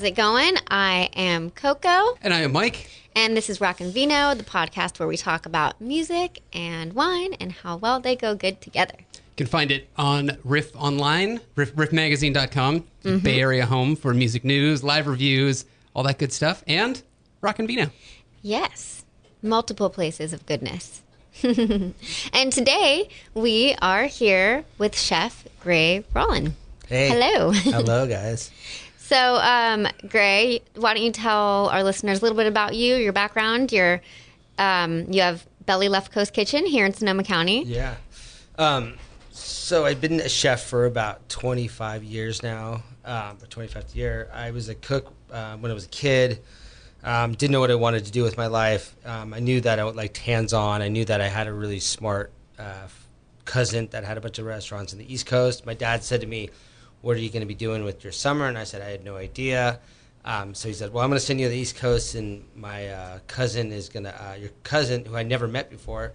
How's it going? I am Coco, And I am Mike. and this is Rock and Vino, the podcast where we talk about music and wine and how well they go good together. You can find it on Riff Online, riff, riffmagazine.com, mm-hmm. Bay Area home for music news, live reviews, all that good stuff, and Rock and Vino. Yes, multiple places of goodness. and today we are here with Chef Gray Rollin. Hey. Hello. Hello, guys. So, um, Gray, why don't you tell our listeners a little bit about you, your background? Your, um, you have Belly Left Coast Kitchen here in Sonoma County. Yeah. Um, so I've been a chef for about 25 years now. Um, for 25th year, I was a cook uh, when I was a kid. Um, didn't know what I wanted to do with my life. Um, I knew that I liked hands-on. I knew that I had a really smart uh, cousin that had a bunch of restaurants in the East Coast. My dad said to me, "What are you going to be doing with your summer?" And I said, "I had no idea." Um, so he said, "Well, I'm going to send you to the East Coast, and my uh, cousin is going to uh, your cousin, who I never met before,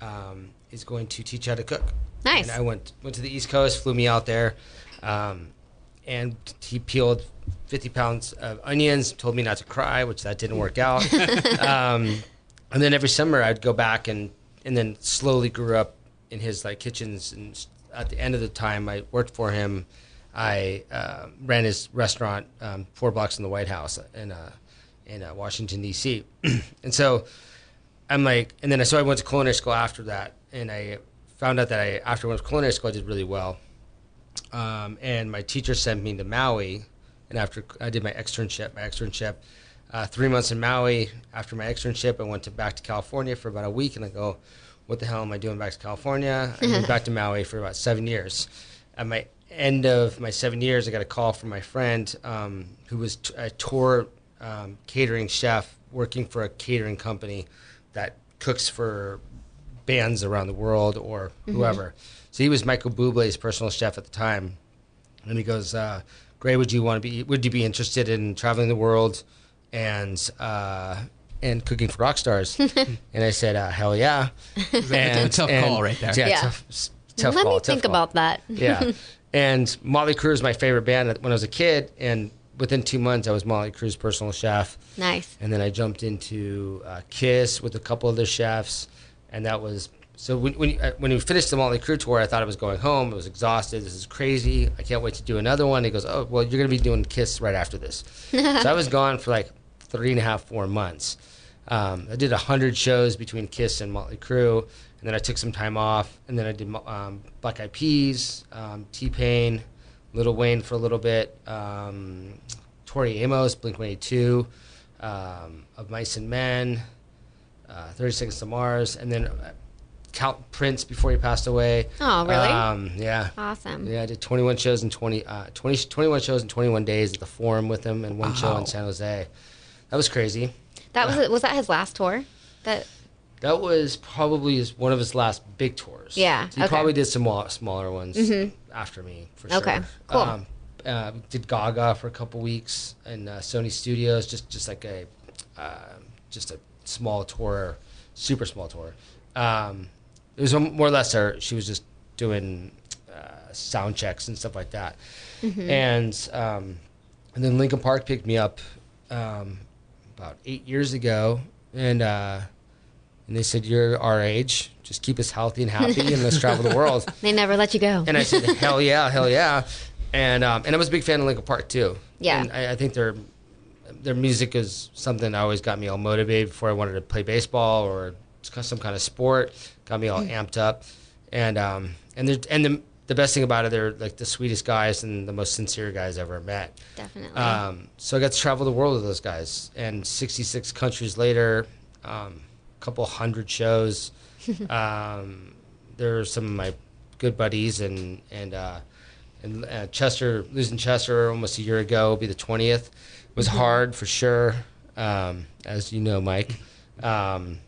um, is going to teach you how to cook." Nice. And I went went to the East Coast, flew me out there, um, and he peeled 50 pounds of onions. Told me not to cry, which that didn't work out. um, and then every summer I'd go back and and then slowly grew up in his like kitchens. And at the end of the time I worked for him, I uh, ran his restaurant um, four blocks from the White House in uh, in uh, Washington D.C. and so I'm like, and then I so I went to culinary school after that, and I found out that I after I went to culinary school I did really well. Um, and my teacher sent me to Maui, and after I did my externship, my externship, uh, three months in Maui. After my externship, I went to back to California for about a week, and I go, "What the hell am I doing back to California?" I moved back to Maui for about seven years. At my end of my seven years, I got a call from my friend um, who was t- a tour um, catering chef working for a catering company that cooks for bands around the world or whoever. So he was Michael Bublé's personal chef at the time, and he goes, uh, "Gray, would you want to be? Would you be interested in traveling the world and uh, and cooking for rock stars?" and I said, uh, "Hell yeah!" a tough call right there. Yeah, Yeah. tough, s- tough Let me think about that. yeah, and Motley Crue is my favorite band when I was a kid, and within two months I was Motley Crue's personal chef. Nice. And then I jumped into uh, Kiss with a couple of the chefs, and that was so. When when, uh, when we finished the Motley Crue tour, I thought I was going home. I was exhausted. This is crazy. I can't wait to do another one. He goes, "Oh, well, you're going to be doing Kiss right after this." so I was gone for like three and a half, four months. Um, I did hundred shows between Kiss and Motley Crue, and then I took some time off, and then I did um, Black Eyed Peas, um, T Pain, Little Wayne for a little bit, um, Tori Amos, Blink One Eight Two, um, Of Mice and Men, uh, Thirty Seconds to Mars, and then uh, Count Prince before he passed away. Oh, really? Um, yeah. Awesome. Yeah, I did 21 shows in 20, uh, 20, 21 shows in 21 days at the Forum with him, and one show in San Jose. That was crazy. That was was that his last tour? That That was probably his, one of his last big tours. Yeah, he okay. Mm-hmm. probably did some more, smaller ones after me for sure. Okay, cool. Um, uh, did Gaga for a couple weeks in uh, Sony Studios, just just like a uh, just a small tour, super small tour. Um, it was more or less her. She was just doing uh, sound checks and stuff like that, Mm-hmm. and um, and then Linkin Park picked me up um, about eight years ago, and uh, and they said you're our age, just keep us healthy and happy, and let's travel the world. they never let you go. And I said, hell yeah, hell yeah. And um, and I was a big fan of Linkin Park too. Yeah. And I, I think their their music is something that always got me all motivated before I wanted to play baseball or some kind of sport. Got me all amped up. And um and and the the best thing about it, they're like the sweetest guys and the most sincere guys I've ever met. Definitely. Um, so I got to travel the world with those guys, and 66 countries later, um, couple hundred shows. um, they're some of my good buddies, and and uh, and uh, Chester losing Chester almost a year ago will be the 20th. It was hard for sure, um, as you know, Mike. Um,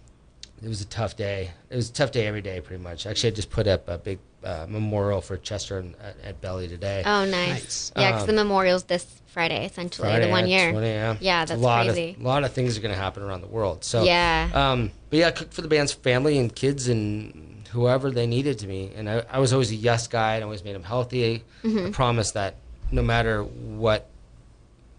it was a tough day. It was a tough day every day, pretty much. Actually, I just put up a big uh, memorial for Chester and, at, at Belly today. oh, nice. Nice. Yeah, because Um, the memorial's this Friday, essentially, Friday the one year. 20, yeah. Yeah, It's a that's lot crazy. A lot of things are going to happen around the world. So Yeah. um, but yeah, I cooked for the band's family and kids and whoever they needed to me. And I, I was always a yes guy. and always made them healthy. Mm-hmm. I promised that no matter what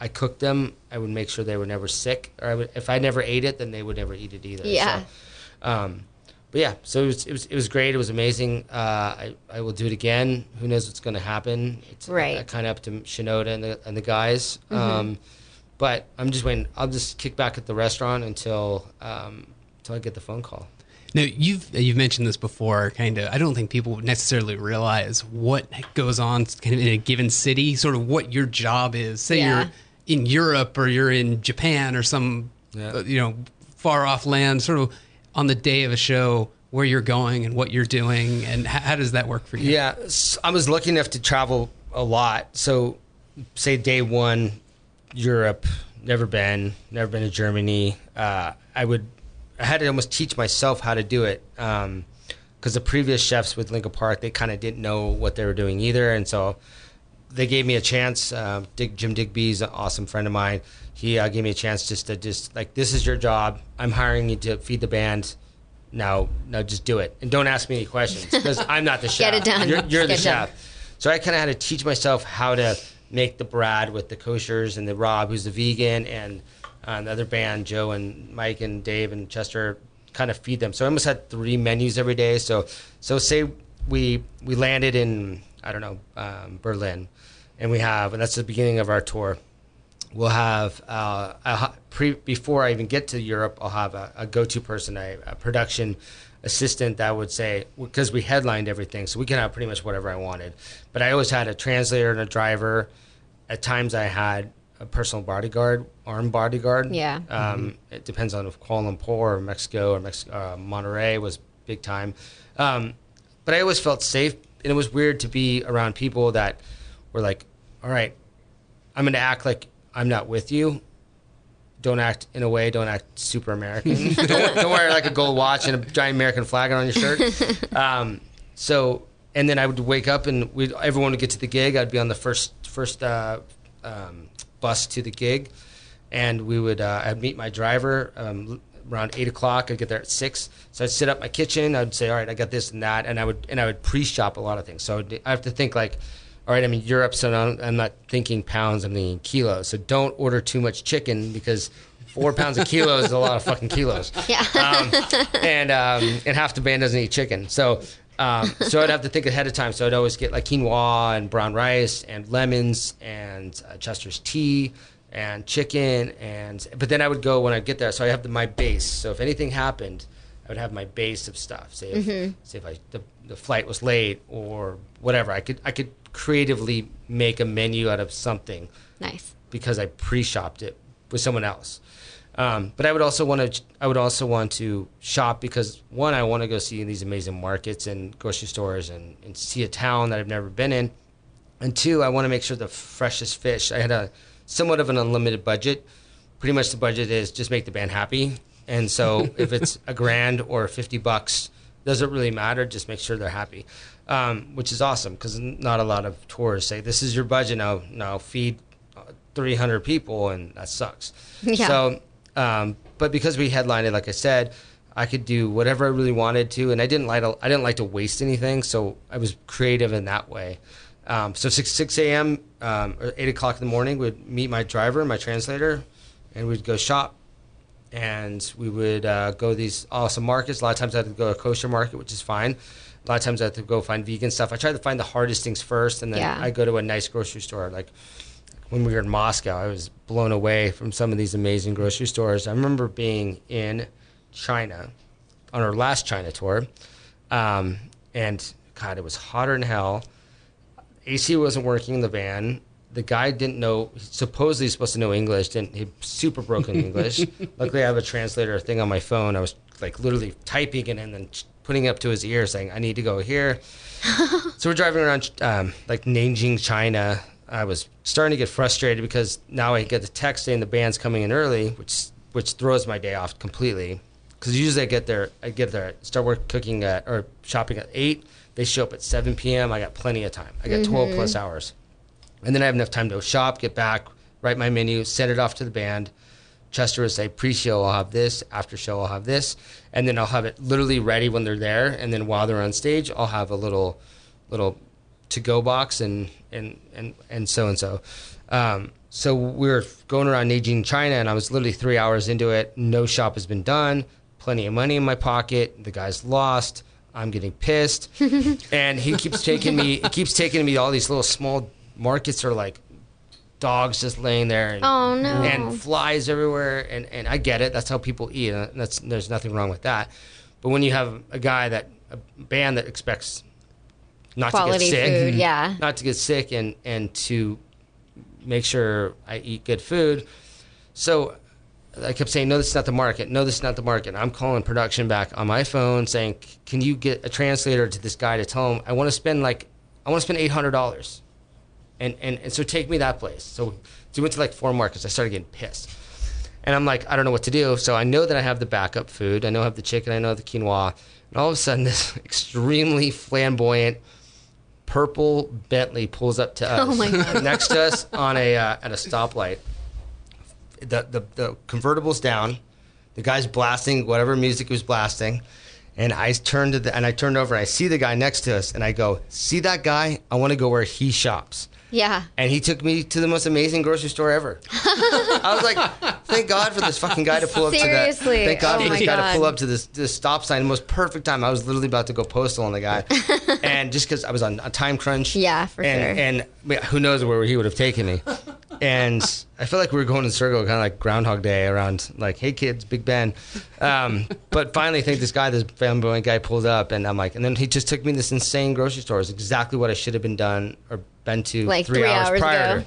I cooked them, I would make sure they were never sick, or I would, if I never ate it, then they would never eat it either. Yeah. So, um, but yeah, so it was, it was it was great. It was amazing. Uh, I I will do it again. Who knows what's going to happen? It's Right. Mm-hmm. kind of up to Shinoda and the and the guys. Um, but I'm just waiting. I'll just kick back at the restaurant until um, until I get the phone call. Now you've you've mentioned this before. Kind of, I don't think people necessarily realize what goes on kind of in a given city. Sort of what your job is. Say Yeah. you're in Europe or you're in Japan or some Yeah. uh, you know far off land. Sort of on the day of a show, where you're going and what you're doing, and how, how does that work for you? Yeah, I was lucky enough to travel a lot. So, say day one, Europe, never been, never been to Germany. Uh, I would, I had to almost teach myself how to do it because the previous chefs with Linkin Park, they kind of didn't know what they were doing either, and so they gave me a chance. Uh, Dig, Jim Digby's an awesome friend of mine. He uh, gave me a chance just to just like this is your job. I'm hiring you to feed the band. Now, now just do it and don't ask me any questions because I'm not the chef. Get it done. You're, you're the done. chef. So I kind of had to teach myself how to make the Brad with the koshers and the Rob, who's the vegan, and uh, the other band, Joe and Mike and Dave and Chester, kind of feed them. So I almost had three menus every day. So, so say we we landed in I don't know um, Berlin, and we have, and that's the beginning of our tour. We'll have uh, a, pre before I even get to Europe. I'll have a, a go-to person, a, a production assistant that would say because we headlined everything, so we can have pretty much whatever I wanted. But I always had a translator and a driver. At times, I had a personal bodyguard, armed bodyguard. Yeah. Um, It depends on if Kuala Lumpur or Mexico or Mex- uh, Monterrey was big time. Um, but I always felt safe, and it was weird to be around people that were like, "All right, I'm going to act like I'm not with you. Don't act in a way. Don't act super American. don't, don't wear like a gold watch and a giant American flag on your shirt." Um, so, and then I would wake up and we everyone would get to the gig. I'd be on the first first uh, um, bus to the gig, and we would uh, I'd meet my driver um, around eight o'clock. I'd get there at six, so I'd sit up my kitchen. I'd say, "All right, I got this and that," and I would and I would pre-shop a lot of things. So I have to think like. All right, I'm in Europe, so I'm not thinking pounds, I'm thinking kilos. So don't order too much chicken because four pounds of kilos is a lot of fucking kilos Yeah. um, and um, and half the band doesn't eat chicken. So um, so I'd have to think ahead of time. So I'd always get like quinoa and brown rice and lemons and uh, Chester's tea and chicken and but then I would go when I get there. So I have the, my base. So if anything happened, I would have my base of stuff. Say if say if I the, the flight was late or whatever, I could I could creatively make a menu out of something nice. because I pre-shopped it with someone else. Um, but I would also want to. I would also want to shop because one, I want to go see these amazing markets and grocery stores and, and see a town that I've never been in. And two, I want to make sure the freshest fish. I had a somewhat of an unlimited budget. Pretty much the budget is just make the band happy. And so if it's a grand or fifty bucks, doesn't really matter. Just make sure they're happy, um, which is awesome because not a lot of tours say this is your budget now. Now feed uh, 300 people, and that sucks. Yeah. So, um, but because we headlined it, like I said, I could do whatever I really wanted to, and I didn't like to, I didn't like to waste anything, so I was creative in that way. Um, so six six a.m. Um, or eight o'clock in the morning, we'd meet my driver, my translator, and we'd go shop, and we would uh, go to these awesome markets. A lot of times I had to go to a kosher market, which is fine. A lot of times I have to go find vegan stuff. I try to find the hardest things first, and then Yeah. I go to a nice grocery store. Like when we were in Moscow, I was blown away from some of these amazing grocery stores. I remember being in China on our last China tour, um, and God, it was hotter than hell. AC wasn't working in the van. The guy didn't know. Supposedly he's supposed to know English. Didn't he? Super broken English. Luckily, I have a translator thing on my phone. I was like literally typing it and then putting it up to his ear, saying, "I need to go here." so we're driving around um, like Nanjing, China. I was starting to get frustrated because now I get the text saying the band's coming in early, which which throws my day off completely. Because usually I get there, I get there, start work cooking at or shopping at eight. They show up at seven p.m. I got plenty of time. I got 12 plus hours, and then I have enough time to shop, get back, write my menu, send it off to the band. Chester would say pre-show I'll have this, after show I'll have this, and then I'll have it literally ready when they're there. And then while they're on stage, I'll have a little, little to go box and and and and so and so. Um, so we were going around Beijing, China, and I was literally three hours into it. No shop has been done. Plenty of money in my pocket. The guy's lost. I'm getting pissed, and he keeps taking me. He keeps taking me to all these little small markets are like dogs just laying there and, Oh, no. and flies everywhere and, and I get it that's how people eat and that's there's nothing wrong with that but when you have a guy that a band that expects not Quality to get sick food, mhm. yeah. not to get sick and and to make sure I eat good food so I kept saying, no, this is not the market. No, this is not the market. I'm calling production back on my phone saying, can you get a translator to this guy to tell him I want to spend like, I want to spend $800. And, and, and so take me that place. So, we went to like four markets. I started getting pissed. And I'm like, I don't know what to do. So I know that I have the backup food. I know I have the chicken. I know I the quinoa. And all of a sudden, this extremely flamboyant purple Bentley pulls up to us Oh my God. next to us on a uh, at a stoplight the, the the convertible's down. The guy's blasting whatever music he was blasting, and I turned to the and I turned over. and I see the guy next to us, and I go, "See that guy? I want to go where he shops." Yeah. And he took me to the most amazing grocery store ever. I was like, "Thank God for this fucking guy to pull up to that." Seriously? Thank God Oh for this my guy to pull up to this this stop sign, the most perfect time. I was literally about to go postal on the guy, and just because I was on a time crunch. Yeah, for and, sure. And who knows where he would have taken me. And I feel like we were going in a circle, kind of like Groundhog Day, around like, "Hey kids, Big Ben." Um, but finally, I think this guy, this flamboyant guy, pulled up, and I'm like, and then he just took me to this insane grocery store. It's exactly what I should have been done or been to Like three, three hours, hours prior. ago.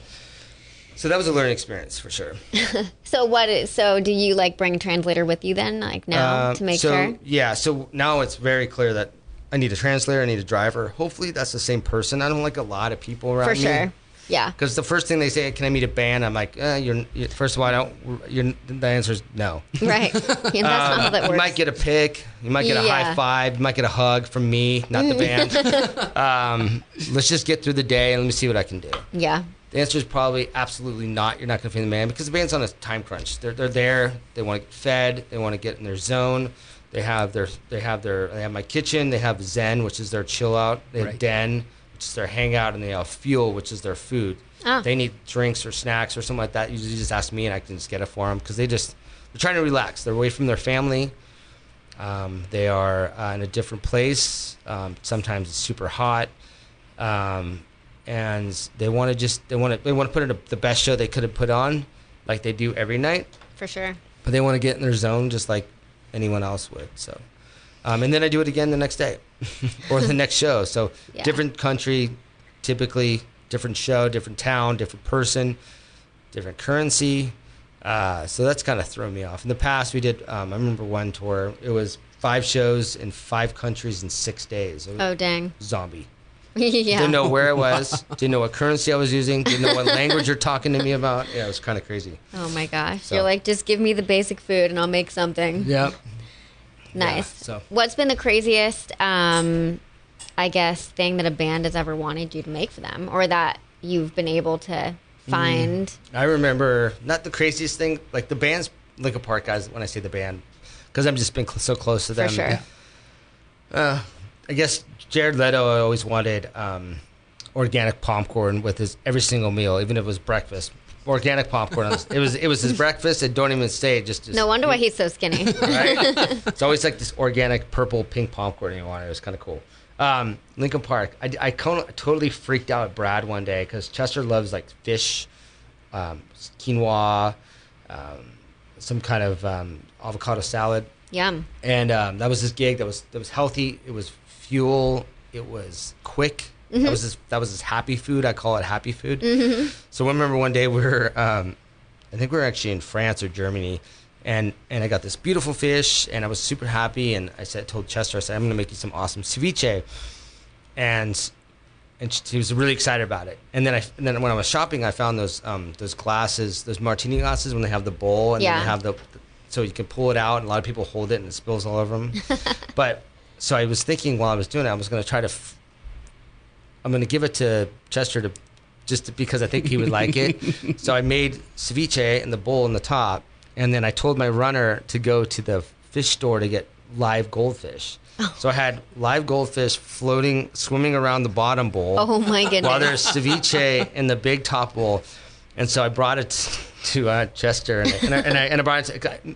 So that was a learning experience for sure. So what is so do you like bring a translator with you then like now Uh, to make so, sure? Yeah, so now it's very clear that I need a translator, I need a driver. Hopefully, that's the same person. I don't like a lot of people around For me. sure. Yeah. Because the first thing they say, "Can I meet a band?" I'm like, eh, "You're, you first of all, I don't." You're, the answer is no. Right. Yeah, that's not how that You might get a pick. You might get a Yeah. high five. You might get a hug from me, not the band. um, let's just get through the day and let me see what I can do. yeah. The answer is probably absolutely not. You're not going to find the band because the band's on a time crunch. They're they're there. They want to get fed. They want to get in their zone. They have their they have their they have my kitchen. They have Zen, which is their chill out. They have Right. Den, which is their hangout, and they have Fuel, which is their food. Ah. They need drinks or snacks or something like that. Usually, just ask me, and I can just get it for them because they just they're trying to relax. They're away from their family. Um, they are uh, in a different place. Um, sometimes it's super hot, um, and they want to just they want to they want to put in a, the best show they could have put on, like they do every night. For sure. But they want to get in their zone just like anyone else would. So, um, and then I do it again the next day, or the next show. So Yeah. different country, typically different show, different town, different person, different currency. Uh, so that's kind of thrown me off. In the past, we did. Um, I remember one tour. It was five shows in five countries in six days. It was Oh dang. zombie. yeah. Didn't know where it was. didn't know what currency I was using. Didn't know what language you're talking to me about. Yeah, it was kind of crazy. Oh my gosh. So- You're like, just give me the basic food and I'll make something. Yep. Nice. so- What's been the craziest, um, I guess, thing that a band has ever wanted you to make for them, or that you've been able to find? I remember not the craziest thing, like the band's Linkin Park guys. When I say the band, because I've just been cl- so close to them. For sure. Yeah. Uh, I guess Jared Leto I always wanted um, organic popcorn with his every single meal, even if it was breakfast. Organic popcorn. It was it was his breakfast. It don't even say it. Just, just No wonder why he's so skinny. right? it's always like this organic purple pink popcorn you want. It was kind of cool. Um, Linkin Park. I, I totally freaked out at Brad one day because Chester loves like fish, um, quinoa, um, some kind of um, avocado salad, Yum. and um, that was his gig. That was that was healthy. It was fuel. It was quick. That was his that was his happy food. I call it happy food. So I remember one day we were, um, I think we were actually in France or Germany, and and I got this beautiful fish, and I was super happy. And I said, told Chester, I said, I'm going to make you some awesome ceviche, and and she, he was really excited about it. And then I and then when I was shopping, I found those um, those glasses, those martini glasses when they have the bowl and then Yeah. they have the so you can pull it out, and a lot of people hold it and it spills all over them. but so I was thinking while I was doing it, I was going to try to. F- I'm going to give it to Chester to just because I think he would like it. so I made ceviche and the bowl in the top, and then I told my runner to go to the fish store to get live goldfish. Oh. So I had live goldfish floating, swimming around the bottom bowl. Oh my goodness. While there's ceviche in the big top bowl, and so I brought it to uh, Chester, and, and, I, and, I, and I brought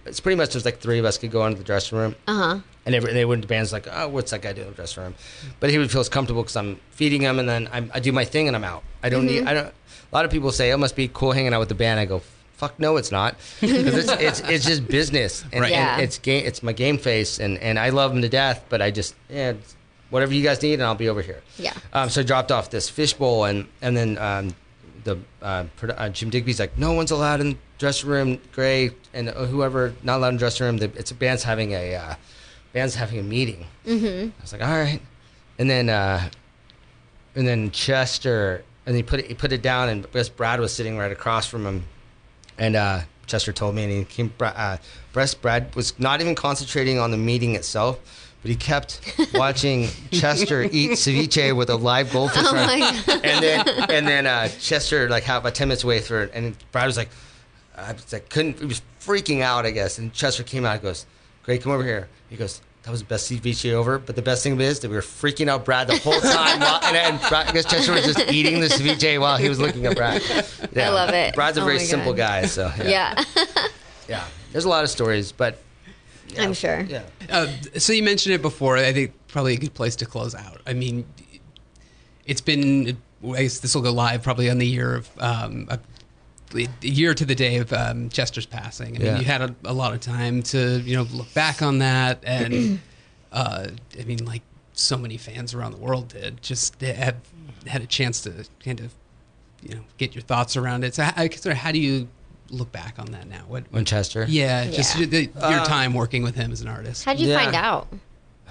it's pretty much just like three of us could go into the dressing room. Uh huh. And every, they wouldn't. Band's like, oh, what's that guy doing in the dressing room? But he would feel as comfortable because I'm feeding him, and then I'm, I do my thing, and I'm out. I don't need. I don't. A lot of people say, "Oh, it must be cool hanging out with the band." I go, "Fuck no, it's not. 'Cause it's, it's it's just business, and, Right. Yeah. and it's game. It's my game face, and and I love them to death. But I just yeah, whatever you guys need, and I'll be over here. Yeah. Um, so I dropped off this fishbowl, and and then um, the uh, uh, Jim Digby's like, no one's allowed in dressing room. Gray and uh, whoever not allowed in dressing room. The, it's a band's having a uh, band's having a meeting. Mm-hmm. I was like, all right, and then uh, and then Chester, and he put it, he put it down, and Brest Brad was sitting right across from him, and uh, Chester told me, and he came. Uh, Brad was not even concentrating on the meeting itself. But he kept watching Chester eat ceviche with a live goldfish. Oh my god. and then and then uh, Chester like half about ten minutes away through it, and Brad was like, I was like couldn't he was freaking out I guess, and Chester came out and goes, Great, come over here. He goes, that was the best ceviche over, but the best thing is that we were freaking out Brad the whole time, while, and, and Brad, I guess Chester was just eating the ceviche while he was looking at Brad. Yeah. I love it. Brad's a Oh very simple guy, so yeah. Yeah. yeah. There's a lot of stories, but yeah. I'm sure. Yeah. Uh, so you mentioned it before. I think probably a good place to close out. I mean, it's been. I guess this will go live probably on the year of um, a, a year to the day of um, Chester's passing. I mean, Yeah. you had a, a lot of time to you know look back on that, and uh, I mean, like so many fans around the world did, just they have had a chance to kind of you know get your thoughts around it. So, how, sort of how do you look back on that now? What? On Chester? yeah, just Yeah. the, your um, time working with him as an artist. How'd you Yeah. find out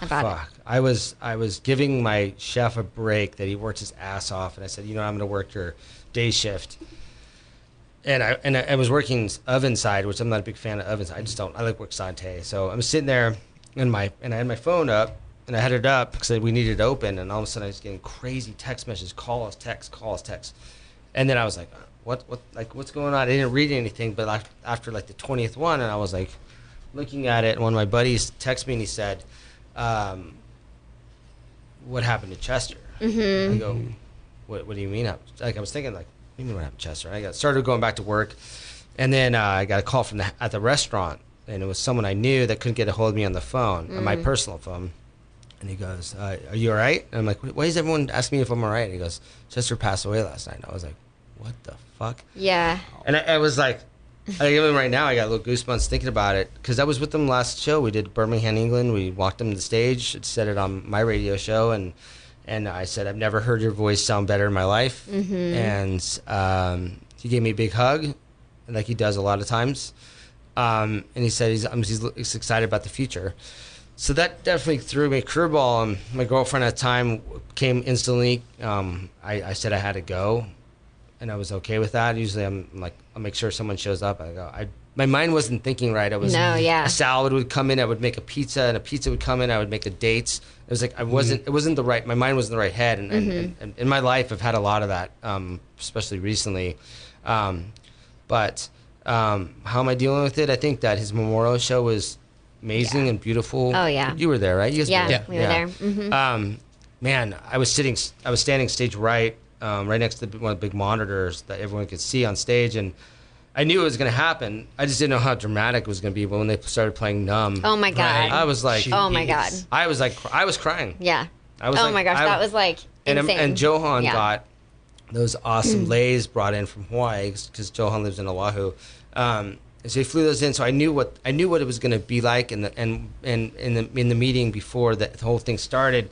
about it? Fuck. I was I was giving my chef a break that he worked his ass off, and I said, you know, I'm going to work your day shift. And I and I, I was working oven side, which I'm not a big fan of ovens. I just don't. I like work saute. So I'm sitting there, and my and I had my phone up, and I had it up because we needed it open, and all of a sudden I was getting crazy text messages, call us, text, call us, text, and then I was like, what what like what's going on? I didn't read anything, but after like the twentieth one, and I was like, looking at it, and one of my buddies texted me and he said. Um, what happened to Chester? Mm-hmm. I go, what, what do you mean? I- Like I was thinking, like, what do you mean what happened to Chester? I got started going back to work, and then uh, I got a call from the at the restaurant, and it was someone I knew that couldn't get a hold of me on the phone, on my personal phone. And he goes, uh, "Are you all right?" And I'm like, "Why is everyone asking me if I'm all right?" And he goes, "Chester passed away last night." And I was like, "What the fuck?" Yeah. And I, I was like, I even right now, I got little goosebumps thinking about it because I was with them last show. We did Birmingham, England. We walked them to the stage, said it on my radio show, and and I said, I've never heard your voice sound better in my life. And um, he gave me a big hug, like he does a lot of times. Um, and he said he's, he's, he's excited about the future. So that definitely threw me a curveball. And my girlfriend at the time came instantly. Um, I, I said I had to go and I was okay with that. Usually, I'm like, I'll make sure someone shows up. I go, I my mind wasn't thinking right. I was No, yeah. A salad would come in. I would make a pizza, and a pizza would come in. I would make the dates. It was like I wasn't. It wasn't the right. My mind wasn't the right head. And, and, and, and in my life, I've had a lot of that, um, especially recently. Um, but um, how am I dealing with it? I think that his memorial show was amazing Yeah. and beautiful. Oh, yeah. you were there, right? You guys Yeah, were there. we were there. Mhm. Um, man, I was sitting, I was standing stage right, um, right next to one of the big monitors that everyone could see on stage, and I knew it was going to happen. I just didn't know how dramatic it was going to be. But when they started playing "Numb," Oh my god. I was like, Oh my god. I was like, I was crying. Yeah. I was oh like- my gosh, I- that was like And insane. and Johan Yeah. got those awesome leis brought in from Hawaii because Johan lives in Oahu. Um, and so he flew those in. So I knew what I knew what it was going to be like. And and and in the in the meeting before the, the whole thing started,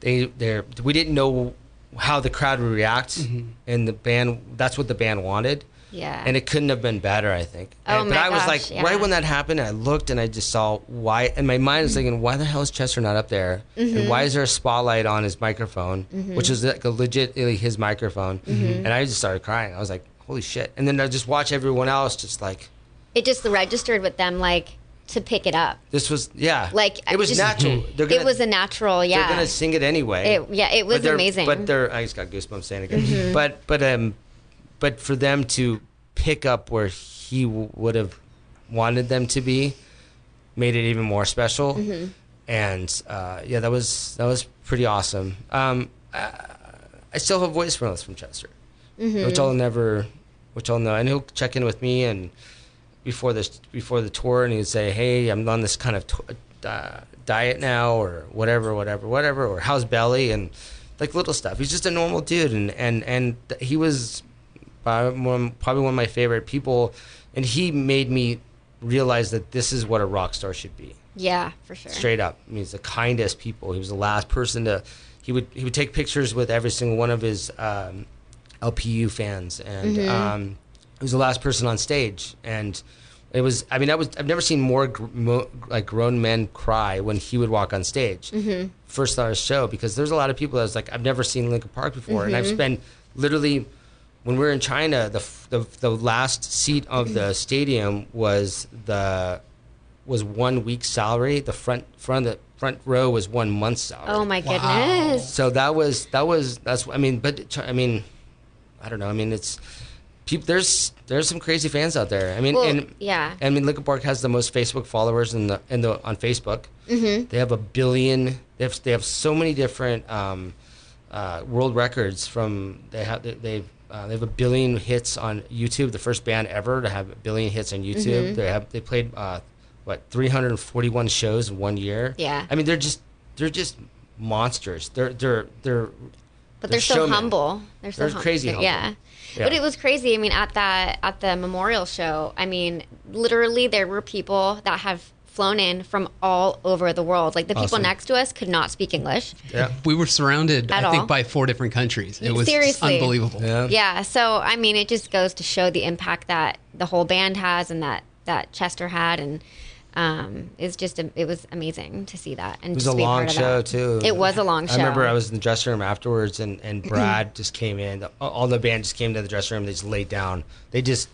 they they we didn't know how the crowd would react, and the band that's what the band wanted. Yeah. And it couldn't have been better, I think. Oh And- but my I was gosh, like, yeah. right when that happened, I looked and I just saw why, and my mind was thinking, why the hell is Chester not up there? Mm-hmm. And why is there a spotlight on his microphone, which is like a legitimately his microphone? Mm-hmm. And I just started crying. I was like, holy shit! And then I just watch everyone else just like it just registered with them like to pick it up. this was yeah, Like it was just- natural. Gonna, it was a natural, yeah. They're gonna sing it anyway. It- yeah, it was But amazing. But they're I just got goosebumps saying it again. Mm-hmm. But but um, but for them to pick up where he w- would have wanted them to be, made it even more special. Mm-hmm. and uh, yeah, that was that was pretty awesome. Um, I, I still have voicemails from Chester, which I'll never, which I'll know, and he'll check in with me and before this before the tour, and he'd say, "Hey, I'm on this kind of t- uh, diet now, or whatever, whatever, whatever, or how's belly?" and like little stuff. He's just a normal dude, and and and he was probably one, of my favorite people, and he made me realize that this is what a rock star should be Yeah, for sure. straight up. I mean, he's the kindest people. He was the last person to. He would he would take pictures with every single one of his um, LPU fans, and um, he was the last person on stage. And it was. I mean, I was. I've never seen more gr- mo- like grown men cry when he would walk on stage. Mm-hmm. First saw his show because there's a lot of people that was like, I've never seen Linkin Park before, and I've spent literally. When we were in China, the, f- the the last seat of the stadium was the was one week's salary. The front front the front row was one month's salary. Oh my Wow. goodness. So that was that was that's I mean, but I mean, I don't know. I mean, it's people. There's there's some crazy fans out there. I mean, Well, and yeah. I mean, Linkin Park has the most Facebook followers in the in the on Facebook. Mm-hmm. They have a billion. They have they have so many different um, uh, world records. From they have they they, uh, they have a billion hits on YouTube. The first band ever to have a billion hits on YouTube. Mm-hmm. They have they played uh, what 341 shows in one year. Yeah. I mean, they're just they're just monsters. They're they're they're But they're they're so showmen. humble. They're so They're hum- crazy they're- Yeah. Humble. But it was crazy. I mean, at that at the memorial show, I mean, literally there were people that have flown in from all over the world. Like the people next to us could not speak English. yeah. We were surrounded, At I think, all? by four different countries. It was Seriously. unbelievable. Yeah. Yeah. So I mean, it just goes to show the impact that the whole band has and that that Chester had, and um, it's just it was amazing to see that. And It was just a long of show that. too. It was a long show. I remember I was in the dressing room afterwards, and and Brad just came in. All- All the band just came to the dressing room. They just laid down. They just.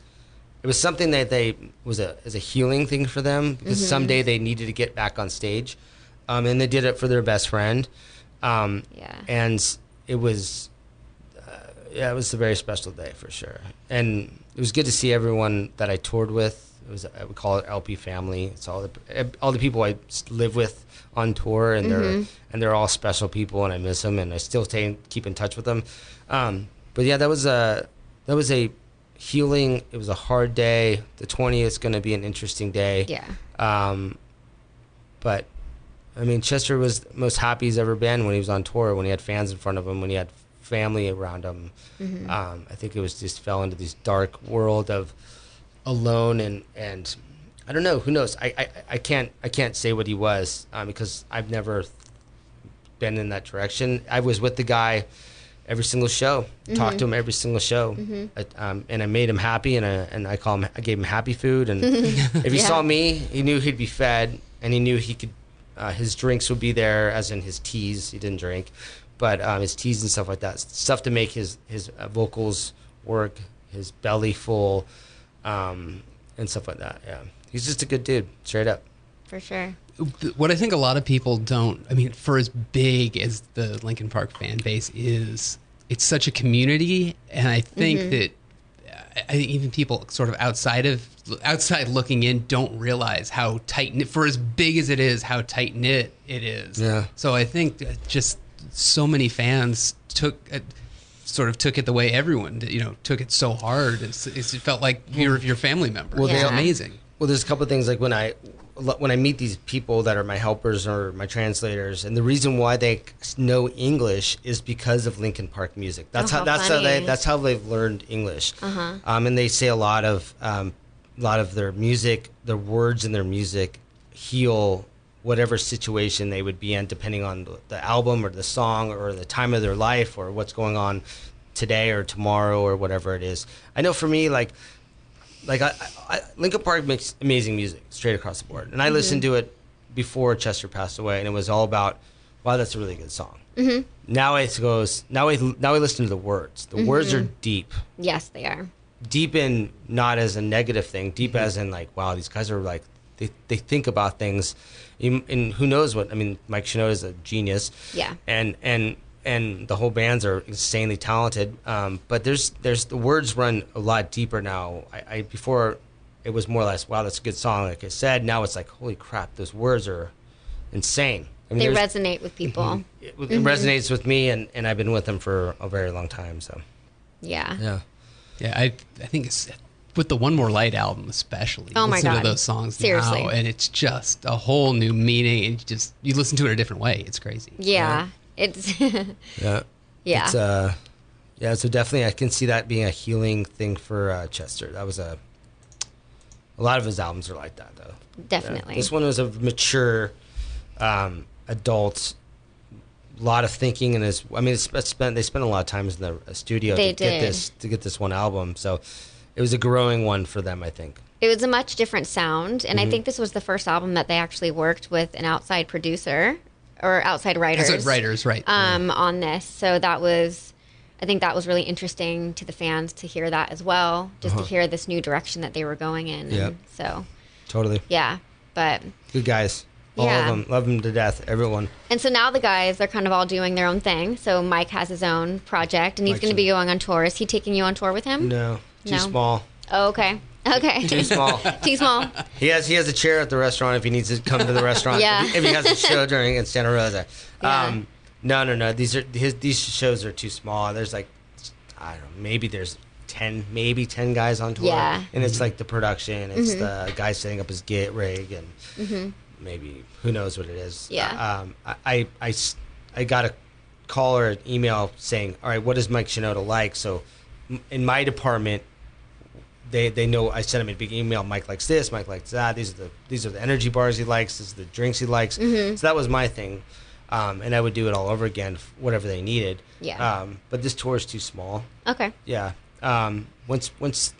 It was something that they was a as a healing thing for them because Mm-hmm. someday they needed to get back on stage, um, and they did it for their best friend. Um, Yeah. And it was, uh, yeah, it was a very special day for sure. And it was good to see everyone that I toured with. It was I would call it LP family. It's all the all the people I live with on tour, and they're and they're all special people, and I miss them, and I still stay keep in touch with them. Um, but yeah, that was a that was a healing. It was a hard day. The twentieth is going to be an interesting day. Yeah. Um, but I mean, Chester was most happy he's ever been when he was on tour, when he had fans in front of him, when he had family around him. Um, I think it was just fell into this dark world of alone and and I don't know. Who knows? I I, I can't I can't say what he was um, because I've never been in that direction. I was with the guy every single show, talked to him every single show, I- um, and I made him happy, and I and I call him I gave him happy food, and if he Yeah. saw me, he knew he'd be fed, and he knew he could. Uh, his drinks would be there, as in his teas. He didn't drink, but um, his teas and stuff like that, stuff to make his his uh, vocals work, his belly full, um, and stuff like that. Yeah, he's just a good dude, straight up. For sure. What I think a lot of people don't, I mean, for as big as the Linkin Park fan base is, it's such a community, and I think Mm-hmm. that uh, I think even people sort of outside of outside looking in don't realize how tight knit, for as big as it is, how tight knit it is. Yeah. So I think just so many fans took. Sort of took it the way everyone, did, you know, took it so hard. It's, it's, it felt like your your family member. Well, Well, they- it's amazing. Well, there's a couple of things like when I when I meet these people that are my helpers or my translators, and the reason why they know English is because of Linkin Park music. That's Oh, how, how that's how they that's how they've learned English. Uh-huh. Um, and they say a lot of um, a lot of their music, their words and their music heal whatever situation they would be in, depending on the- album or the song or the time of their life or what's going on today or tomorrow or whatever it is. I know for me, like like I, I, Linkin Park makes amazing music straight across the board, and I mm-hmm. listened to it before Chester passed away, and it was all about, wow, that's a really good song. Mm-hmm. Now it goes. Now I now we listen to the words. The mm-hmm. words are deep, Yes, they are. deep in not as a negative thing, deep mm-hmm. as in like, wow, these guys are like they they think about things, and and who knows what I mean. Mike Shinoda is a genius. Yeah. and and and the whole bands are insanely talented. Um, but there's there's the words run a lot deeper now. I, I before it was more or less wow that's a good song like I said. Now it's like holy crap those words are insane. I mean, They resonate with people. it, it resonates with me, and, and I've been with them for a very long time. So Yeah. yeah, Yeah, I I think it's with the One More Light album especially. Oh my listen God. to those songs Seriously. now, and it's just a whole new meaning. And you just you listen to it a different way. It's crazy. Yeah. It's yeah, yeah. It's, uh, yeah, so definitely I can see that being a healing thing for uh, Chester. That was a a lot of his albums are like that though. Definitely. Yeah. This one was a mature um, adult. A lot of thinking and is I mean it's, it's spent they spent a lot of time in the uh, studio They to get this to get this one album. So it was a growing one for them, I think. It was a much different sound, Mm-hmm. and I think this was the first album that they actually worked with an outside producer or outside writers. What writers, right? um, on this. So that was, I think that was really interesting to the fans to hear that as well, just to hear this new direction that they were going in. Uh-huh. And so, Totally. yeah. But, Good guys. All Yeah. of them. Love them to death. Everyone. and so now the guys, they're kind of all doing their own thing. So Mike has his own project and he's going to be going on tour. Is he taking you on tour with him? No. Too No. small. Oh, okay. Okay. Too small. Too small. He has he has a chair at the restaurant if he needs to come to the restaurant. Yeah. If he, if he has a show during in Santa Rosa. Yeah. Um, no, no, no. These are his these shows are too small. There's like I don't know. Maybe there's ten, maybe ten guys on tour. Yeah. Mm-hmm. And it's like the production. It's the guy setting up his gate rig and maybe who knows what it is. Yeah. Um, I, I, I s- I got a call or an email saying, all right, what is Mike Shinoda like? So m- in my department, they they know I sent him a big email. Mike likes this. Mike likes that. These are the these are the energy bars he likes. These are the drinks he likes. Mm-hmm. So that was my thing, um, and I would do it all over again, whatever they needed. Yeah. Um, but this tour is too small. Okay. Yeah. Um, once once,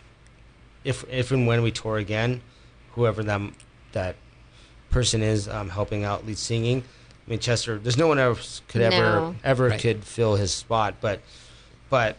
if if and when we tour again, whoever them that person is um, helping out lead singing. I mean Chester. There's no one else could ever No. ever Right. could fill his spot, but but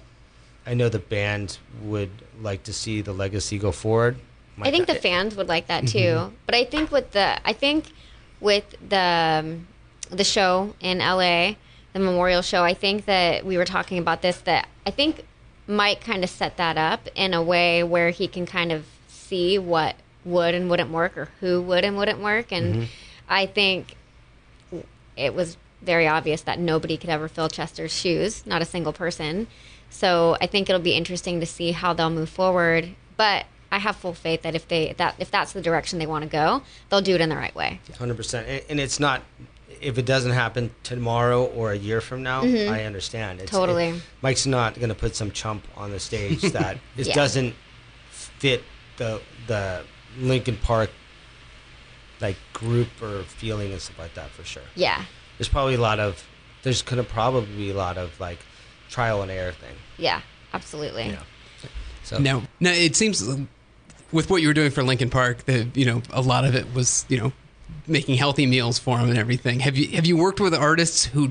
I know the band would like to see the legacy go forward. I think the fans would like that too. Mm-hmm. But I think with the I think with the um, the show in LA, the memorial show, I think that we were talking about this that I think Mike kind of set that up in a way where he can kind of see what would and wouldn't work or who would and wouldn't work and Mm-hmm. I think it was very obvious that nobody could ever fill Chester's shoes, not a single person. So I think it'll be interesting to see how they'll move forward. But I have full faith that if they that if that's the direction they want to go, they'll do it in the right way. Hundred percent, and it's not. If it doesn't happen tomorrow or a year from now, I understand. It's, Mm-hmm. Totally. it- Mike's not going to put some chump on the stage that it Yeah. doesn't fit the the Linkin Park like group or feeling and stuff like that for sure. Yeah, There's probably a lot of there's going to probably be a lot of like trial and error thing. yeah, absolutely. You know. So Now, now it seems with what you were doing for Linkin Park that you know a lot of it was you know making healthy meals for them and everything. Have you have you worked with artists who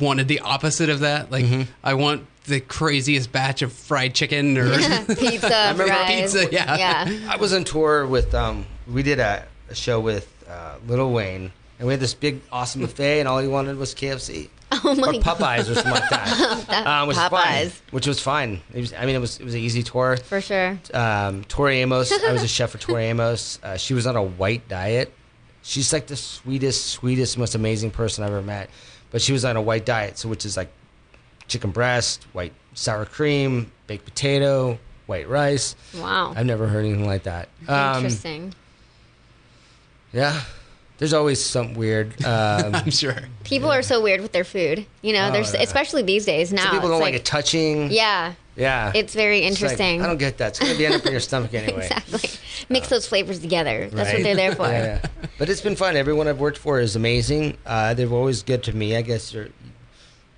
wanted the opposite of that? Like, Mm-hmm. I want the craziest batch of fried chicken or pizza, I remember fries. pizza, yeah. yeah. I was on tour with um we did a, a show with uh, Little Wayne and we had this big awesome buffet and all he wanted was KFC. Oh my or god, Popeyes or something like that. um, which was fine. Popeyes. Which was fine. Was, I mean, it was it was an easy tour. for sure. Um, Tori Amos, I was a chef for Tori Amos. Uh, she was on a white diet. She's like the sweetest, sweetest, most amazing person I've ever met. But she was on a white diet, so which is like chicken breast, white sour cream, baked potato, white rice. Wow, I've never heard anything like that. Um, interesting. yeah, there's always some weird. Um, I'm sure. People are so weird with their food. You know, Oh, there's yeah. especially these days now. some people don't like, like, it touching. Yeah, yeah. it's very It's like, interesting. I don't get that. It's gonna be end up in your stomach anyway. exactly. Mix those flavors together. That's what they're there for. Yeah, yeah. But it's been fun. Everyone I've worked for is amazing. Uh, they're always good to me. I guess you're,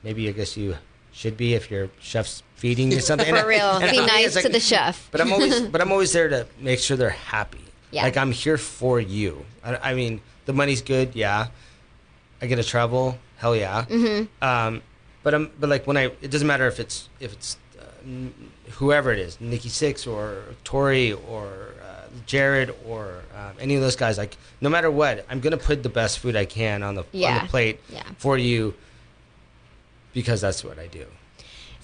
maybe I guess you should be if your chef's feeding you something. For real. And Be for me, nice like- to the chef. But I'm always, but I'm always there to make sure they're happy. Yeah. Like I'm here for you. I, I mean, the money's good. Yeah. I get to travel. Hell yeah. Mm-hmm. Um, but I'm, but like when I, it doesn't matter if it's if it's uh, whoever it is, Nikki Sixx or Tori or uh, Jared or um, any of those guys. Like no matter what, I'm gonna put the best food I can on the on the plate Yeah. for you because that's what I do.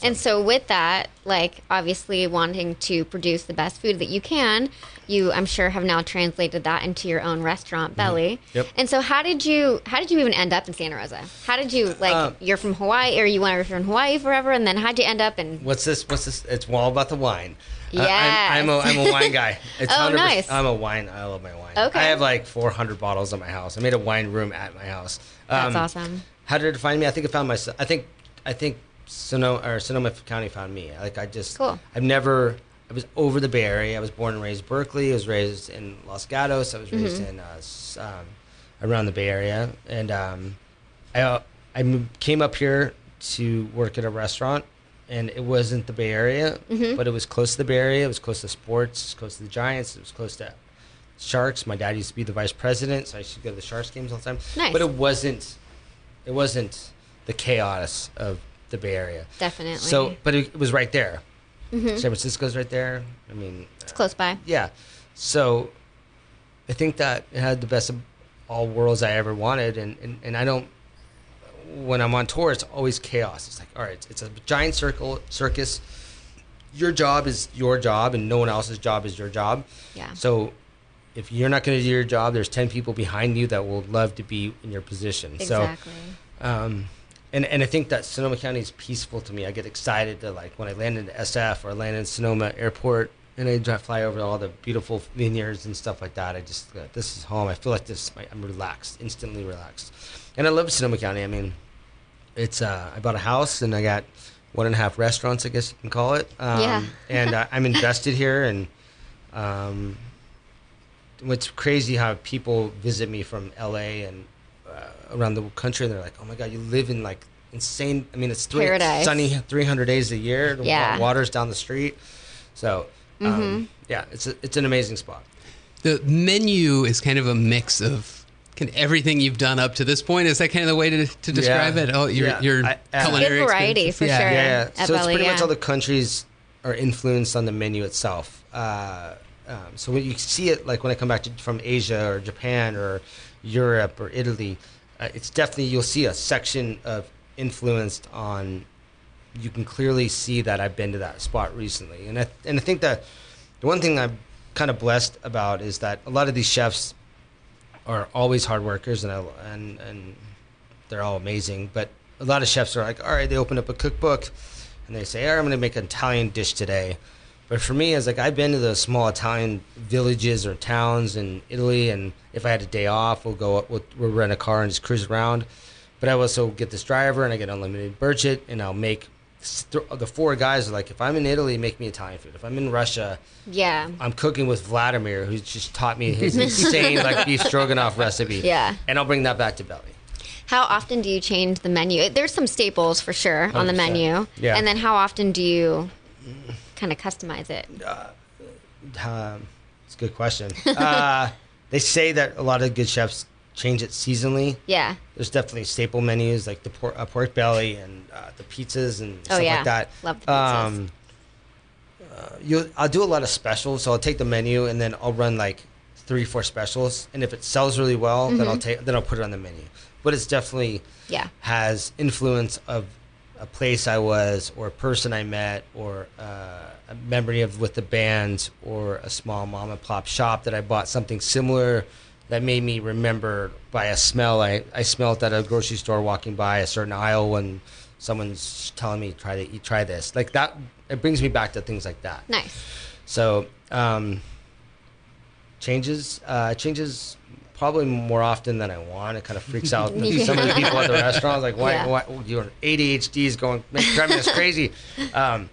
And so with that, like obviously wanting to produce the best food that you can, you I'm sure have now translated that into your own restaurant, Belly. Mm-hmm. Yep. And so how did you how did you even end up in Santa Rosa? How did you like Um, you're from Hawaii or you want to from Hawaii forever and then how'd you end up in What's this? What's this? It's all about the wine. Uh, I'm, I'm a I'm a wine guy. It's Oh, nice. I'm a wine. I love my wine. Okay. I have like 400 bottles at my house. I made a wine room at my house. That's Um, awesome. How did it find me? I think it found myself. I think I think Sonoma or Sonoma County found me. Like I just Cool. I've never. I was over the Bay Area. I was born and raised Berkeley. I was raised in Los Gatos. I was raised Mm-hmm. in uh, um, around the Bay Area, and um, I uh, I came up here to work at a restaurant, and it wasn't the Bay Area, Mm-hmm. but it was close to the Bay Area. It was close to sports. It was close to the Giants. It was close to Sharks. My dad used to be the vice president, so I used to go to the Sharks games all the time. Nice. But it wasn't it wasn't the chaos of the Bay Area. Definitely. So, but it, it was right there. Mhm. San Francisco's right there. I mean, it's close by. yeah. So, I think that it had the best of all worlds I ever wanted, and, and, and I don't. When I'm on tour, it's always chaos. It's like, all right, it's, a giant circle circus. Your job is your job, and no one else's job is your job. Yeah. So, if you're not going to do your job, there's ten people behind you that will love to be in your position. So, Exactly. um, and and I think that Sonoma County is peaceful to me. I get excited to like when I land in SF or land in Sonoma Airport and I drive, fly over all the beautiful vineyards and stuff like that. I just uh, this is home. I feel like this. I'm relaxed, instantly relaxed, and I love Sonoma County. I mean, it's uh, I bought a house and I got one and a half restaurants, I guess you can call it. Um, Yeah. and uh, I'm invested here and. Um, what's crazy how people visit me from LA and around the country and they're like, "Oh my god, you live in like insane." I mean, it's three, Paradise. sunny 300 days a year. The Yeah. water's down the street. So, um, Mm-hmm. yeah, it's a, it's an amazing spot. The menu is kind of a mix of can everything you've done up to this point. Is that kind of the way to, to describe Yeah. it? Oh, your Yeah. your I- uh, culinary Good variety, experience? for yeah. sure. Yeah, at so it's Belly, pretty much all the countries are influenced on the menu itself. Uh, um, so when you see it, like when I come back to, from Asia or Japan or Europe or Italy, uh, it's definitely you'll see a section of influenced on. You can clearly see that I've been to that spot recently, and I and I think that the one thing I'm kind of blessed about is that a lot of these chefs are always hard workers and I, and and they're all amazing. But a lot of chefs are like, all right, they open up a cookbook and they say, I'm going to make an Italian dish today. But for me, it's like I've been to the small Italian villages or towns in Italy, and if I had a day off, we'll go we'll, we'll rent a car and just cruise around. But I also get this driver and I get unlimited budget, and I'll make the four guys are like, if I'm in Italy, make me Italian food. If I'm in Russia, Yeah. I'm cooking with Vladimir, who's just taught me his insane like beef stroganoff recipe. Yeah. and I'll bring that back to Belly. How often do you change the menu? There's some staples for sure on the 100%. menu. Yeah. And then how often do you kind of customize it? Um, it's a good question. uh, they say that a lot of good chefs change it seasonally. Yeah. There's definitely staple menus like the por- uh, pork belly and uh, the pizzas and Oh, stuff yeah. like that. Love the pizzas. uh, you, I'll do a lot of specials, so I'll take the menu and then I'll run like three, four specials, and if it sells really well, then Mm-hmm. I'll take then I'll put it on the menu. But it's definitely Yeah. has influence of a place I was, or a person I met, or uh, a memory of with the band, or a small mom and pop shop that I bought something similar that made me remember by a smell. I, I smelled at a grocery store walking by a certain aisle when someone's telling me try to eat try this. Like that it brings me back to things like that. Nice. so um, changes uh, changes probably more often than I want. It kind of freaks out some of the people at the restaurant. Like, why, Yeah. why your ADHD is going driving us crazy? Um,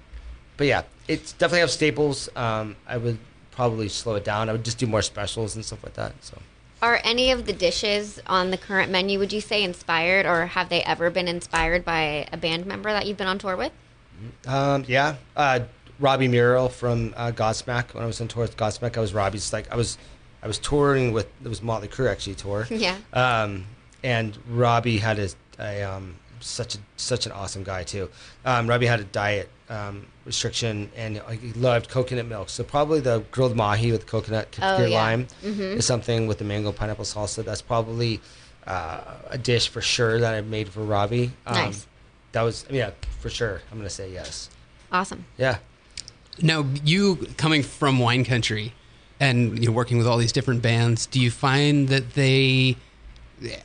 but yeah, it's definitely have staples. Um, I would probably slow it down. I would just do more specials and stuff like that. So Are any of the dishes on the current menu, would you say, inspired, or have they ever been inspired by a band member that you've been on tour with? um, yeah, uh, Robbie Merrill from uh, Godsmack. When I was on tour with Godsmack, I was Robbie's like I was. I was touring with it was Motley Crue actually tour. Yeah. Um, and Robbie had a, a um, such a such an awesome guy too. Um, Robbie had a diet um, restriction and he loved coconut milk. So probably the grilled mahi with coconut Oh, yeah. lime Mhm. is something with the mango pineapple salsa. That's probably uh, a dish for sure that I made for Robbie. Um, Nice. that was yeah for sure. I'm gonna say yes. Awesome. Yeah. Now, you coming from wine country and you know, working with all these different bands, do you find that they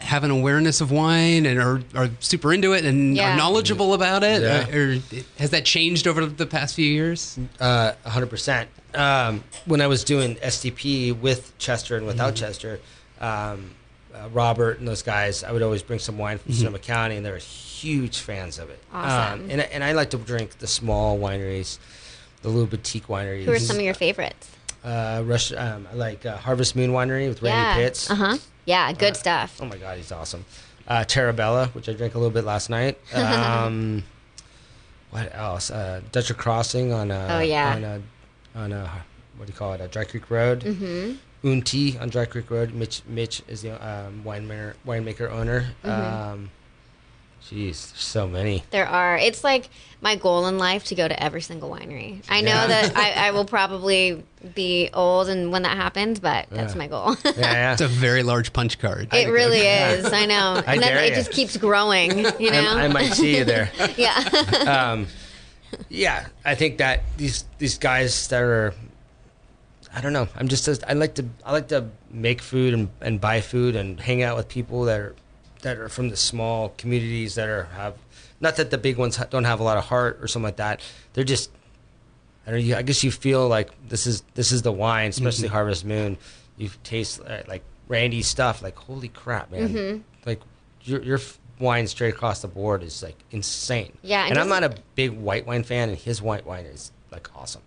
have an awareness of wine and are, are super into it and Yeah. are knowledgeable about it? Yeah. Or, or has that changed over the past few years? Uh, 100%. Um, when I was doing STP with Chester and without Chester, um, uh, Robert and those guys, I would always bring some wine from Sonoma County, and they were huge fans of it. Awesome. Um, and, and I like to drink the small wineries, the little boutique wineries. Who are some of your favorites? Uh, Rush, um, like uh, Harvest Moon Winery with Randy yeah. Pitts. Uh huh. Yeah. Good stuff. Oh my God, he's awesome. Uh, Terrabella, which I drank a little bit last night. Um, what else? Uh, Dutcher Crossing on uh, Oh, yeah. on a, on a what do you call it? A Dry Creek Road. Mm-hmm. Unti on Dry Creek Road. Mitch Mitch is the um, winemaker winemaker owner. Mm-hmm. Um, jeez, there's so many. There are. It's like my goal in life to go to every single winery. I know Yeah. that I, I will probably be old and when that happens, but that's Yeah. my goal. Yeah, yeah. It's a very large punch card. it really is. I know. I and then it ya. just keeps growing, you know? I, I might see you there. yeah. um, yeah, I think that these these guys that are, I don't know. I'm just I like to I like to make food and, and buy food and hang out with people that are that are from the small communities that are have not that the big ones don't have a lot of heart or something like that. They're just I don't know. you- I guess you feel like this is this is the wine, especially Harvest Moon. You taste uh, like Randy's stuff. Like holy crap, man! Like your your wine straight across the board is like insane. Yeah, and and, I'm doesn't- a big white wine fan, and his white wine is like awesome.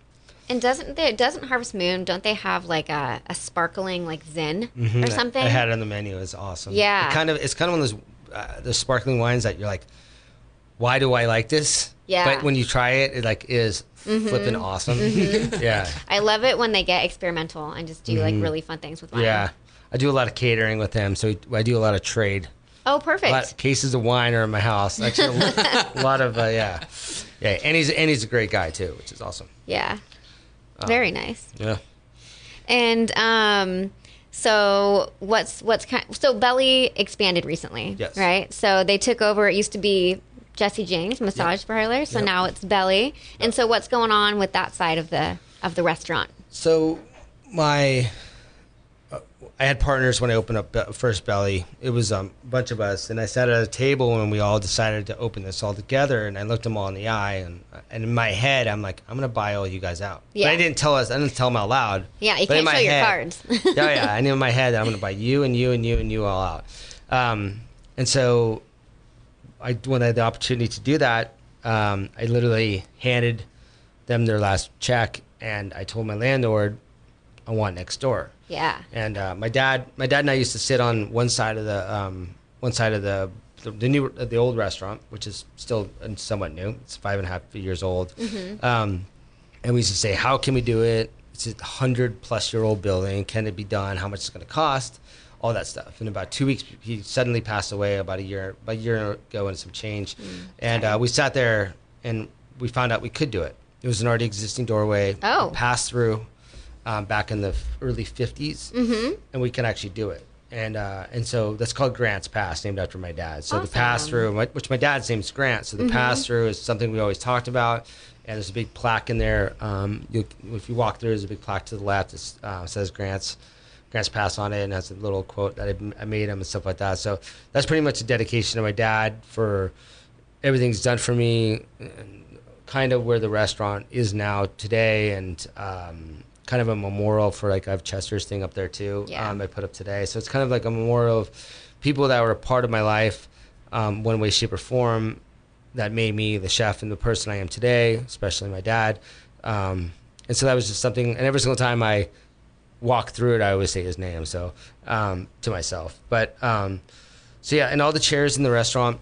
And doesn't they, doesn't Harvest Moon, don't they have like a, a sparkling like Zin Mhm. or something? I, I had it on the menu. It's awesome. Yeah. It kind of it's kind of one of those uh, those sparkling wines that you're like, why do I like this? Yeah. But when you try it, it like is flipping awesome. Yeah. I love it when they get experimental and just do like really fun things with wine. Mm-hmm. Yeah. I do a lot of catering with them, so I do a lot of trade. Oh, A lot perfect. of cases of wine are in my house. Actually, a a lot of uh, yeah, yeah. And he's and he's a great guy too, which is awesome. Yeah. Uh, Very nice. Yeah. And um, so what's what's kind? So Belly expanded recently, Yes. right? So they took over. It used to be Jesse James massage parlor, so Yep. now it's Belly. And so what's going on with that side of the of the restaurant? So my, I had partners when I opened up First Belly. It was um, a bunch of us, and I sat at a table and we all decided to open this all together. And I looked them all in the eye, and and in my head, I'm like, I'm gonna buy all you guys out. Yeah. But I didn't tell us. I didn't tell them out loud. Yeah, you can't show your head- cards. yeah, yeah. I knew in my head that I'm going to buy you and you and you and you all out. Um, and so, I when I had the opportunity to do that, um, I literally handed them their last check, and I told my landlord, I want next door. Yeah. And uh, my dad, my dad and I used to sit on one side of the um, one side of the the, the new the old restaurant, which is still somewhat new. It's five and a half years old. Um, and we used to say, how can we do it? It's a hundred plus year old building. Can it be done? How much is it going to cost? All that stuff. In about two weeks, he suddenly passed away about a year, about a year ago, and some change. And uh, we sat there and we found out we could do it. It was an already existing doorway. Oh. pass through um, back in the early 50s, Mm-hmm. and we can actually do it. And uh, and so that's called Grant's Pass, named after my dad. So the pass through, which my dad's name is Grant, so the pass through is something we always talked about. And there's a big plaque in there. Um, you, if you walk through, there's a big plaque to the left that uh, says Grant's Grant's Pass on it, and has a little quote that I, I made him and stuff like that. So that's pretty much a dedication to my dad for everything's done for me, and kind of where the restaurant is now today, and um, kind of a memorial for like I have Chester's thing up there too. Yeah. Um, I put up today, so it's kind of like a memorial of people that were a part of my life, um, one way, shape, or form, that made me the chef and the person I am today, especially my dad. Um, and so that was just something. And every single time I walk through it, I always say his name. So um, to myself, but um, so yeah, and all the chairs in the restaurant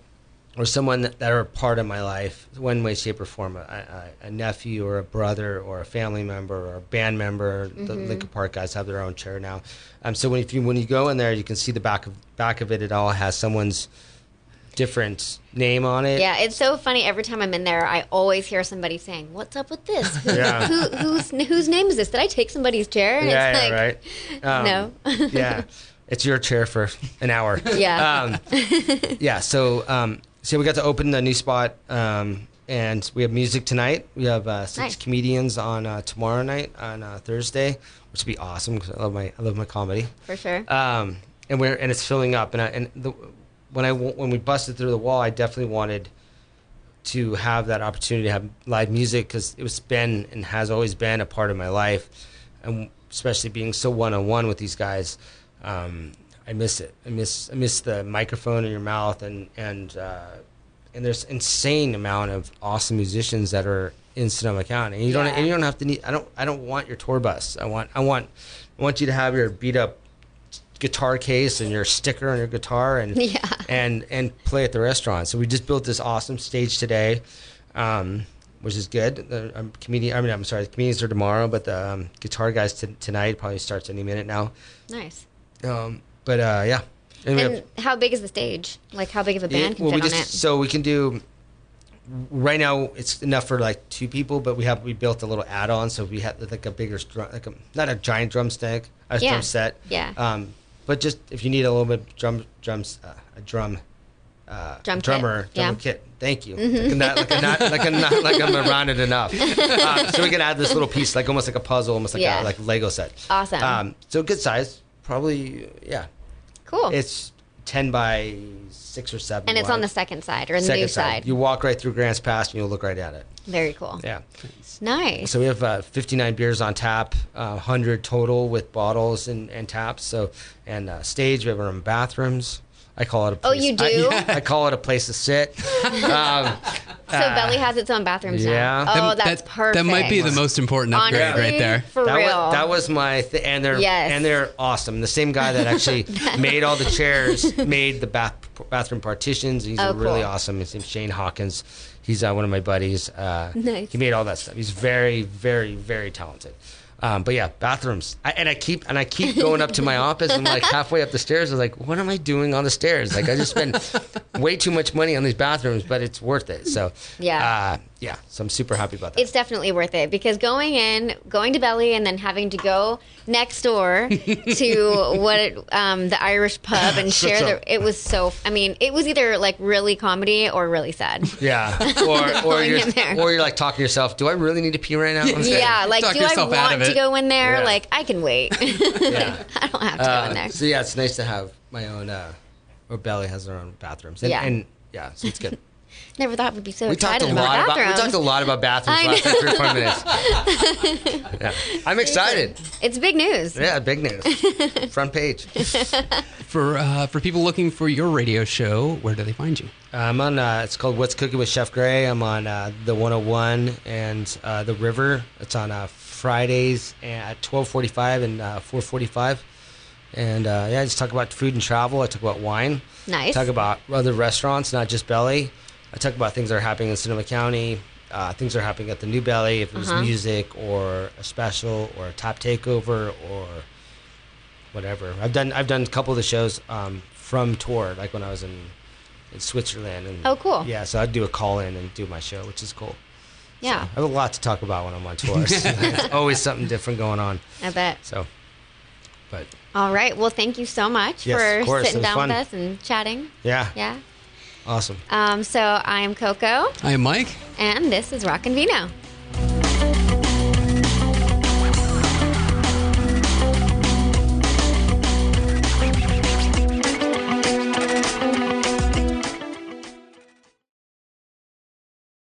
or someone that, that are a part of my life, one way, shape, or form, a, a, a nephew or a brother or a family member or a band member. The Linkin Park guys have their own chair now. Um, so when if you when you go in there, you can see the back of back of it. It all has someone's different name on it. Yeah, it's so funny. Every time I'm in there, I always hear somebody saying, "What's up with this? Who, Yeah. who, whose whose name is this? Did I take somebody's chair?" And yeah, it's yeah, like, right. Um, no. yeah, it's your chair for an hour. Yeah. Um, yeah. So, um, so we got to open the new spot, um, and we have music tonight. We have uh, six Nice. comedians on uh, tomorrow night on uh, Thursday, which would be awesome because I love my I love my comedy. For sure. Um, and we're and it's filling up. And I, and the, when I when we busted through the wall, I definitely wanted to have that opportunity to have live music because it was been and has always been a part of my life, and especially being so one on one with these guys, um, I miss it. I miss I miss the microphone in your mouth and and uh, and there's insane amount of awesome musicians that are in Sonoma County. And you don't and you don't have to need. I don't I don't want your tour bus. I want I want I want you to have your beat up guitar case and your sticker on your guitar and Yeah. and and play at the restaurant. So we just built this awesome stage today, um, which is good. The um, comedian, I mean, I'm sorry, the comedians are tomorrow, but the um, guitar guys t- tonight probably starts any minute now. Nice. Um, but uh, yeah, and And have- how big is the stage? Like how big of a band it- can well, fit we on just it? so we can do. Right now, it's enough for like two people, but we have we built a little add-on, so we had like a bigger drum, like a, not a giant drumstick, a Yeah. drum set. Yeah. Um, but just if you need a little bit of drum drums, uh, a drum, uh, Drum kit. drummer, Yeah. drum kit. Thank you. Not, like, a not, like, a not, like I'm around it enough. Um, so we can add this little piece, like almost like a puzzle, almost like Yeah. a like Lego set. Awesome. Um, so good size, probably yeah. cool. It's ten by six or seven. and it's wide. on the second side or the Second new side. You walk right through Grants Pass and you'll look right at it. Very cool. Yeah. Nice. So we have uh, 59 beers on tap, uh, 100 total with bottles and, and taps. So and uh, stage we have our own bathrooms. I call it a. Place. Oh, you do? I, I call it a place to sit. um, so Belly has its own bathrooms yeah. now. That- Oh, That- that's that, perfect. That might be the most important upgrade Honestly, right there. For that real. Was, that was my th- and they're Yes. and they're awesome. The same guy that actually made all the chairs, made the bath bathroom partitions. He's Oh, a really cool. awesome. His name's Shane Hawkins. He's uh, one of my buddies. Uh, Nice. He made all that stuff. He's very, very, very talented. Um, but yeah, bathrooms. I, and I keep and I keep going up to my office. and like halfway up the stairs. I was like, "What am I doing on the stairs? Like I just spend way too much money on these bathrooms, but it's worth it." So Yeah. uh, yeah. So I'm super happy about that. It's definitely worth it because going in, going to Belly, and then having to go next door to what um, the Irish pub and share the. It was so. I mean, it was either like really comedy or really sad. Yeah, or or you're or you're like talking to yourself. Do I really need to pee right now? Yeah, like Talk do I want to go in there? Yeah. Like I can wait. Yeah. I don't have to go in Uh, there. so yeah, it's nice to have my own. Uh, or Belly has their own bathrooms. And, Yeah. and yeah, so it's good. Never thought we'd be so We talked excited a lot about about we talked a lot about bathrooms I last know. three or four minutes. yeah, I'm excited. It's big news. Yeah, big news. Front page. For uh, for people looking for your radio show, where do they find you? I'm on. Uh, it's called What's Cooking with Chef Gray. I'm on uh, the 101 and uh, the River. It's on uh, Fridays at 12:45 and uh, 4:45. And uh, yeah, I just talk about food and travel. I talk about wine. Nice. Talk about other restaurants, not just Belly. I talk about things that are happening in Sonoma County. Uh, things that are happening at the New Belly. If it was Uh-huh. music or a special or a top takeover or whatever. I've done. I've done a couple of the shows um, from tour, like when I was in in Switzerland. And, Oh, cool. Yeah, so I'd do a call in and do my show, which is cool. Yeah, I have a lot to talk about when I'm on tour. so There's always something different going on. I bet. So, but All right. Well, thank you so much Yes, for sitting down fun. with us and chatting. yeah, Yeah. Awesome. Um, so I am Coco, I am Mike. and this is Rock and Vino.